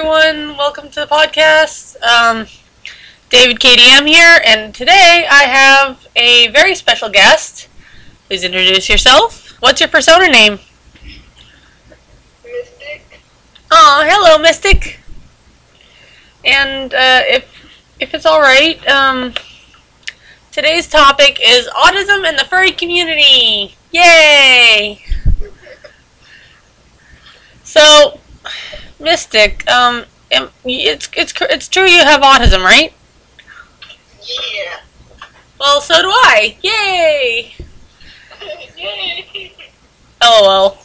everyone. Welcome to the podcast. Um, David KDM here, and today I have a very special guest. Please introduce yourself. What's your persona name? Mystic. Oh, hello, Mystic. And uh, if if it's all right, um, today's topic is autism in the furry community. Yay! So, Mystic, um, it's it's it's true you have autism, right? Yeah. Well, so do I. Yay! Yay. LOL.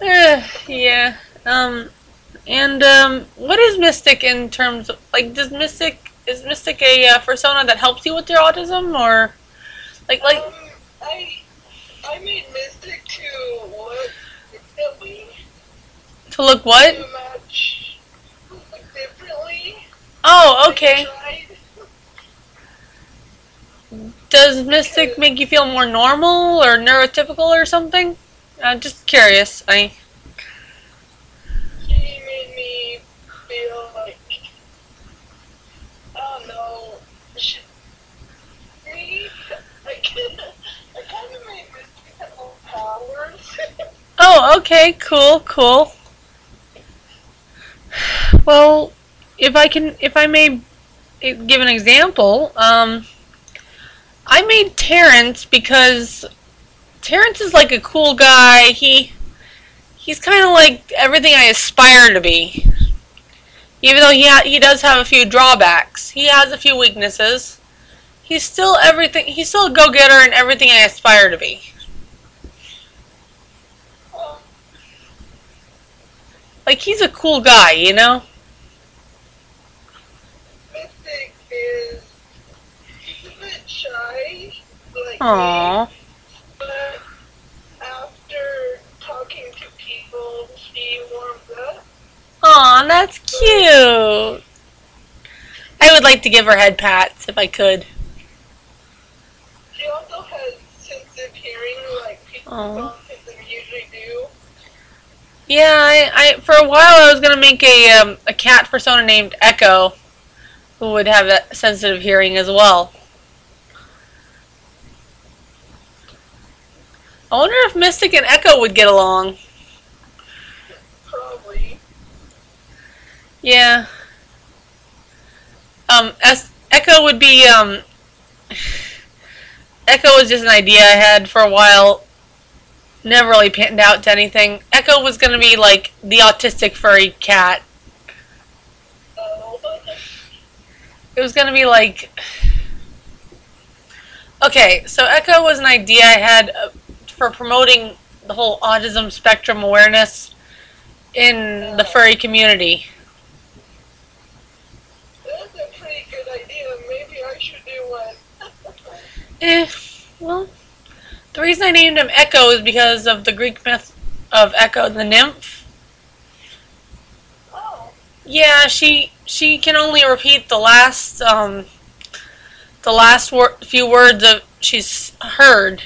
Eh, yeah. Um, and um, what is Mystic in terms of like? Does Mystic is Mystic a uh, persona that helps you with your autism, or like like? Um, I I made Mystic to differently. To look what? To match look differently. Oh, okay. Does Mystic make you feel more normal or neurotypical or something? Uh, just curious. I She made me feel like I don't know. Me, I kind of I kind of made Mystic have powers. Oh, okay, cool, cool. Well, if I can, if I may eh, give an example, um, I made Terrence because Terrence is like a cool guy. He he's kind of like everything I aspire to be. Even though he ha- he does have a few drawbacks, he has a few weaknesses. He's still everything. He's still a go-getter and everything I aspire to be. um, Like he's a cool guy, you know. Mystic is a bit shy, like me. But after talking to people, she warms up. Aw, that's cute. I would like to give her head pats if I could. She also has sensitive hearing, like people Aw. don't think they usually do. Yeah, I, I for a while I was gonna make a um, a cat persona named Echo, who would have a sensitive hearing as well. I wonder if Mystic and Echo would get along. Probably. Yeah. Um, as Echo would be um. Echo was just an idea I had for a while. Never really panned out to anything. Echo was gonna be like the autistic furry cat. It was gonna be like. Okay, so Echo was an idea I had uh, for promoting the whole autism spectrum awareness in the furry community. That's a pretty good idea. Maybe I should do one. Eh, well, the reason I named him Echo is because of the Greek myth of Echo the nymph. oh. Yeah, she she can only repeat the last um the last wor- few words of she's heard.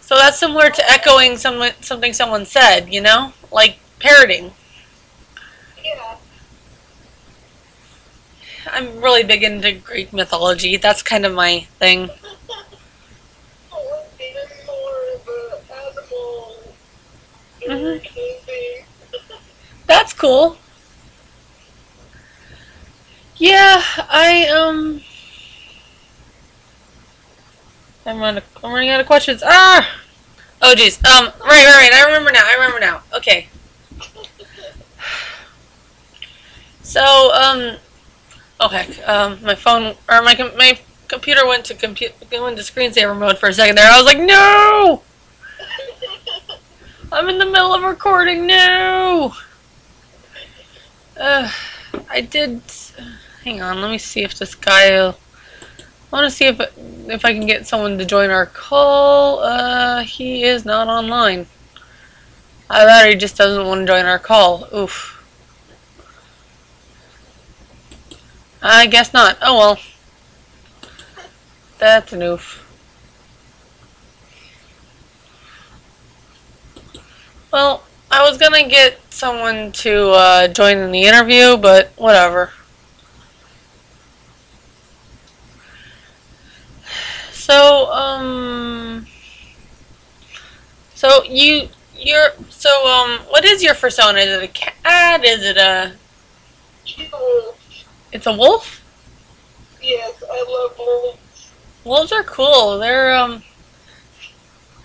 So that's similar to echoing someone something someone said, you know, like parroting. Yeah. I'm really big into Greek mythology. That's kind of my thing. Mhm. thing. That's cool. Yeah, I um. I'm running. I'm running out of questions. Ah. Oh jeez. Um. Right. Right. Right. I remember now. I remember now. Okay. So um. Oh heck. Um. My phone or my my computer went to compute went to screensaver mode for a second there. I was like, no. I'm in the middle of recording. now. Uh, I did. Hang on, let me see if this guy. I want to see if if I can get someone to join our call. Uh, he is not online. I bet he just doesn't want to join our call. Oof. I guess not. Oh well. That's an oof. Well, I was gonna get someone to uh, join in the interview, but whatever. So, um, so you, you're, so, um, what is your persona? Is it a cat? Is it a, People, it's a wolf? yes, I love wolves. Wolves are cool. They're, um,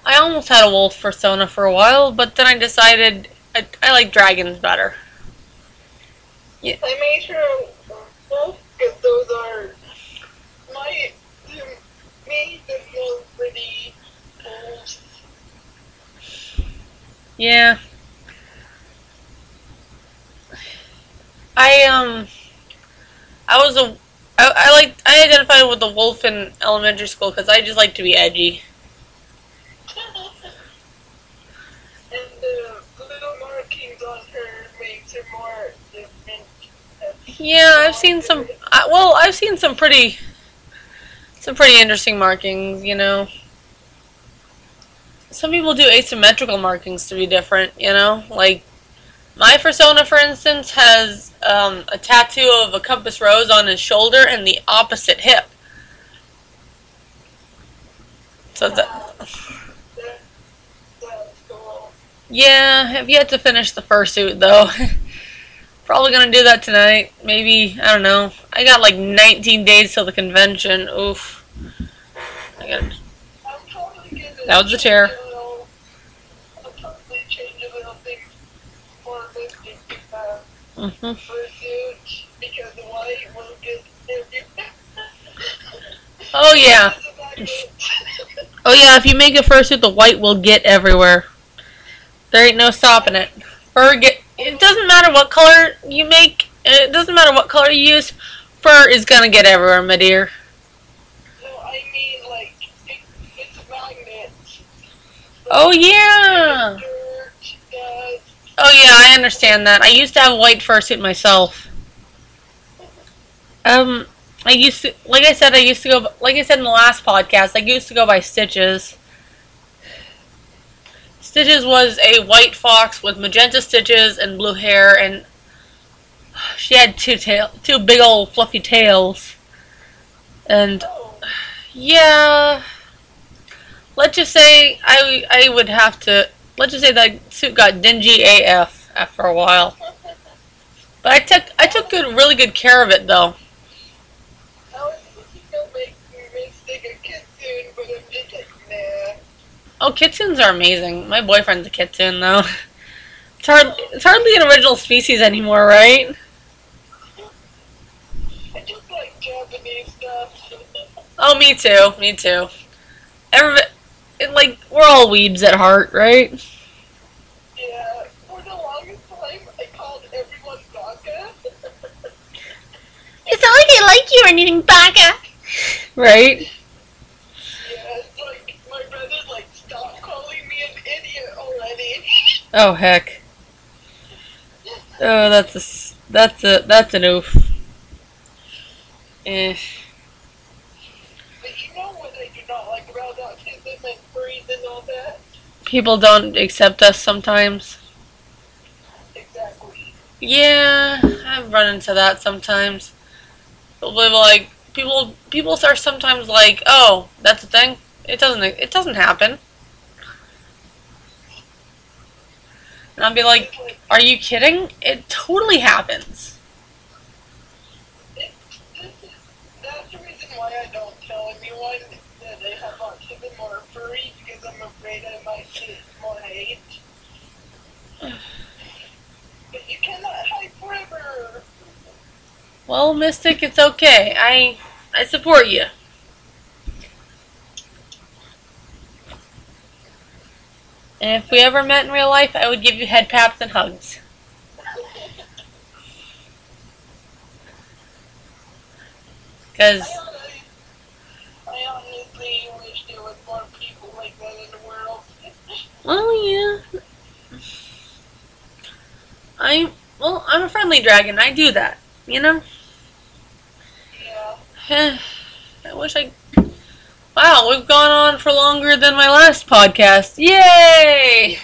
I almost had a wolf persona for a while, but then I decided I, I like dragons better. I made sure wolf because those are my me the most pretty wolves. Yeah. I um I was a I, I like I identified with the wolf in elementary school because I just like to be edgy. and the little markings on her makes her more different. Yeah, I've seen some. I, well, I've seen some pretty some pretty interesting markings. You know, some people do asymmetrical markings to be different. You know, like my persona, for instance, has um, a tattoo of a compass rose on his shoulder and the opposite hip. So that. Yeah, I've yet to finish the fursuit though. Probably gonna do that tonight. Maybe I don't know. I got like 19 days till the convention. Oof. I got. That was the uh, hmm get everywhere. Oh yeah. Oh yeah. If you make a fursuit, the white will get everywhere. There ain't no stopping it. Fur get. It doesn't matter what color you make. It doesn't matter what color you use. Fur is gonna get everywhere, my dear. No, I mean like it, it's magnets. Oh yeah. Dirt, dust. Oh yeah, I understand that. I used to have a white fursuit myself. Um, I used to, like I said, I used to go, like I said in the last podcast, I used to go by Stitches. Stitches was a white fox with magenta stitches and blue hair, and she had two tail, two big old fluffy tails. And yeah, let's just say I I would have to. Let's just say that suit got dingy AF after a while. But I took I took good, really good care of it though. I was thinking of making Mystic a kitsune, but I'm just like, nah. Oh, kitsunes are amazing. My boyfriend's a kitsune though. It's hard. It's hardly an original species anymore, right? I just like Japanese stuff. Oh, me too. Me too. Every, it, like we're all weebs at heart, right? yeah, for the longest time, I called everyone Baka. It's not like I like you or anything, Baka. Right? Oh heck. Oh, that's a that's a that's an oof. Eh. But you know what I do not like about autism and furries and all that? People don't accept us sometimes. Exactly. Yeah, I've run into that sometimes. People like people people are sometimes like, "Oh, that's a thing." It doesn't it doesn't happen. And I'll be like, "Are you kidding? It totally happens." it, that's the reason why I don't tell anyone that I have autism or furry because I'm afraid I might get more hate. But you cannot hide forever. Well, Mystic, it's okay. I I support you. And if we ever met in real life, I would give you head pats and hugs. Cause I, honestly- I honestly wish there was more people like that in the world. Well, yeah. I well, I'm a friendly dragon. I do that, you know. yeah. I wish I. Wow, we've gone on for longer than my last podcast. Yay!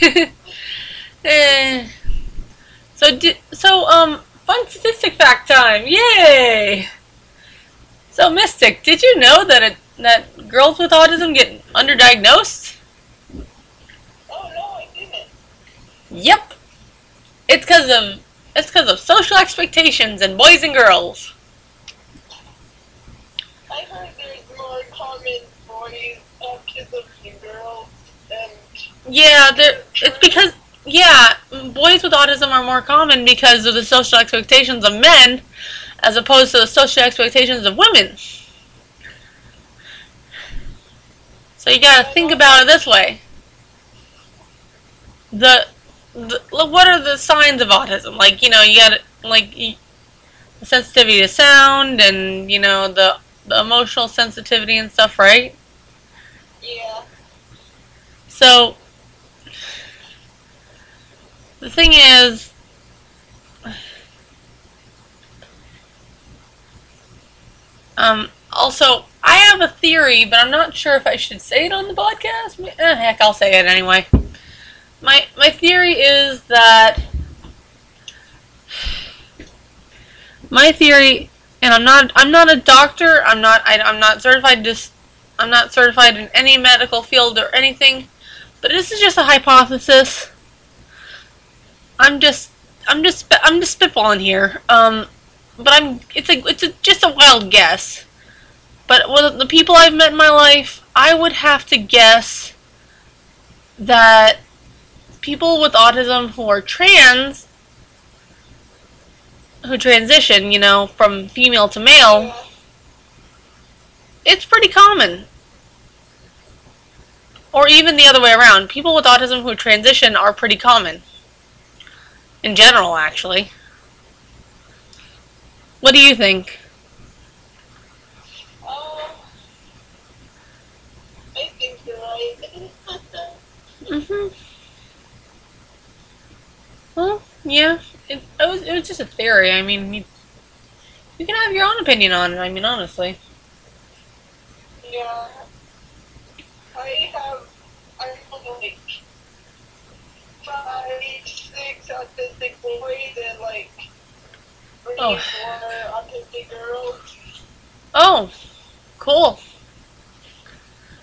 Eh. So, di- so, um, fun statistic fact time! Yay! So, Mystic, did you know that it, that girls with autism get underdiagnosed? Oh no, I didn't. Yep. It's because of it's because of social expectations and boys and girls. I heard there's more common boys Yeah. It's because yeah, boys with autism are more common because of the social expectations of men, as opposed to the social expectations of women. So you gotta think about it this way. The, the what are the signs of autism? Like you know, you got like y- the sensitivity to sound, and you know the the emotional sensitivity and stuff, right? So the thing is, um, also I have a theory, but I'm not sure if I should say it on the podcast. Eh, heck, I'll say it anyway. My my theory is that my theory, and I'm not I'm not a doctor. I'm not I, I'm not certified. Just I'm not certified in any medical field or anything. But this is just a hypothesis. I'm just, I'm just, I'm just spitballing here. Um, but I'm, it's a, it's a, just a wild guess. But with the people I've met in my life, I would have to guess that people with autism who are trans, who transition, you know, from female to male, it's pretty common. Or even the other way around. People with autism who transition are pretty common. In general, actually. What do you think? Mm-hmm. Well, yeah. It, it, was, it was just a theory. I mean, you, you can have your own opinion on it, I mean, honestly. yeah, autistic boys and like three, Oh. four autistic girls. Oh, cool.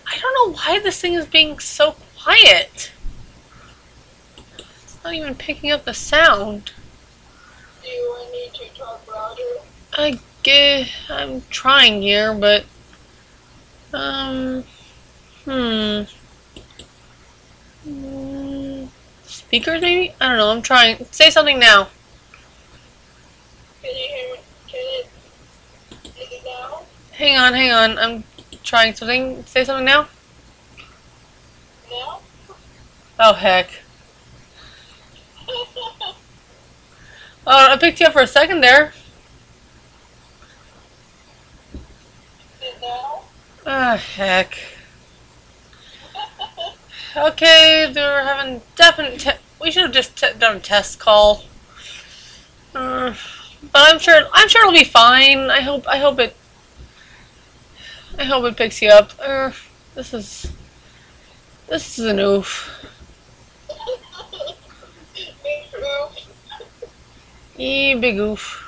I don't know why this thing is being so quiet. It's not even picking up the sound. Do want me to talk louder? I get, I'm trying here, but um, hmm. Speakers, maybe? I don't know. I'm trying. Say something now. Can you hear me? Can it? Is it now? Hang on, hang on. I'm trying something. Say something now. Now? Oh heck. Oh, I picked you up for a second there. Is it now? Ah, heck. Okay, they're having definite. Te- we should have just done a test call. Uh, but I'm sure. I'm sure it'll be fine. I hope. I hope it. I hope it picks you up. Uh, this is. This is an oof. Me too. E big oof.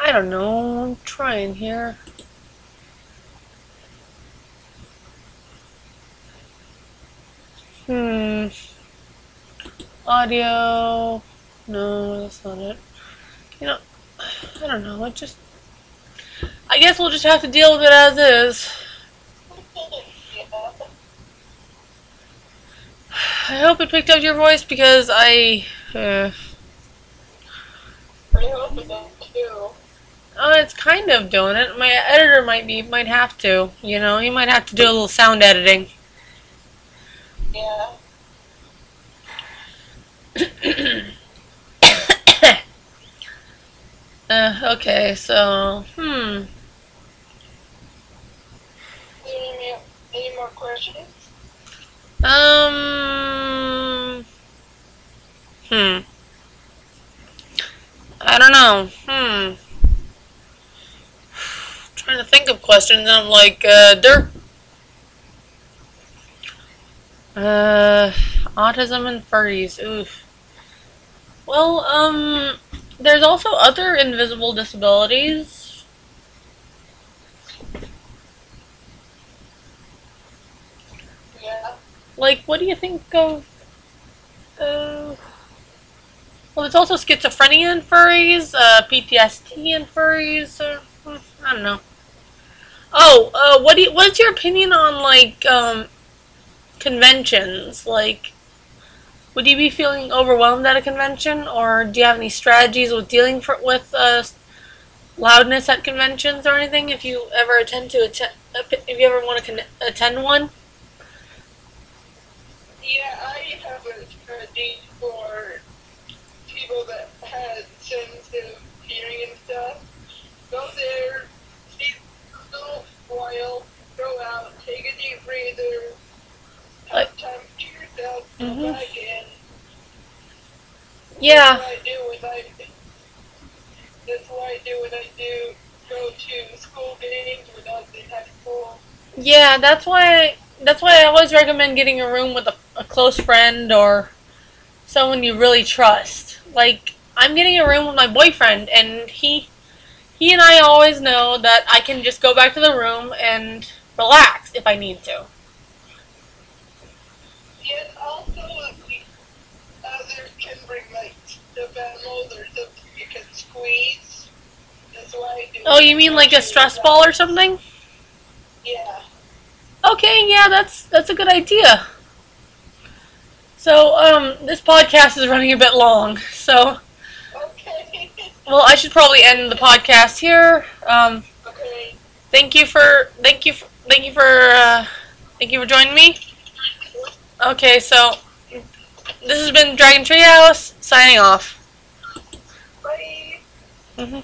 I don't know. I'm trying here. Hmm. Audio. No, that's not it. You know, I don't know. It just. I guess we'll just have to deal with it as is. I hope it picked up your voice because I. Uh, I hope it does too. Oh, it's kind of doing it. My editor might be might have to. You know, he might have to do a little sound editing. Yeah. uh, okay, so hmm. Any more, any more questions? Um. Hmm. I don't know. Hmm. trying to think of questions, I'm like, uh, Dirk. Uh, autism and furries. Oof. Well, um, there's also other invisible disabilities. Yeah. Like, what do you think of? Uh, well, there's also schizophrenia in furries, uh, PTSD in furries. I don't know. Oh, uh, what do you, what's your opinion on like um, conventions? Like, would you be feeling overwhelmed at a convention, or do you have any strategies with dealing for, with uh, loudness at conventions or anything? If you ever attend to attend, if you ever want to con- attend one. Yeah, I have a strategy for people that have sensitive hearing and stuff. Go there, see a little while, go out, take a deep breather, Like- have time to yourself, come Mhm. Yeah. That's what I do I, that's what I do when I do go to school games when I in high school. Yeah, that's why that's why I always recommend getting a room with a, a close friend or someone you really trust. Like I'm getting a room with my boyfriend and he he and I always know that I can just go back to the room and relax if I need to. Also, uh, others can bring like stuffed animals or something you can squeeze. That's why I do. Oh, you mean like a stress ball or something? Yeah. Okay, yeah, that's that's a good idea. So, um, this podcast is running a bit long, so Okay. well, I should probably end the podcast here. Um, okay. thank you for thank you for, thank you for uh, thank you for joining me. Okay, so this has been Dragon Treehouse signing off. Bye. hmm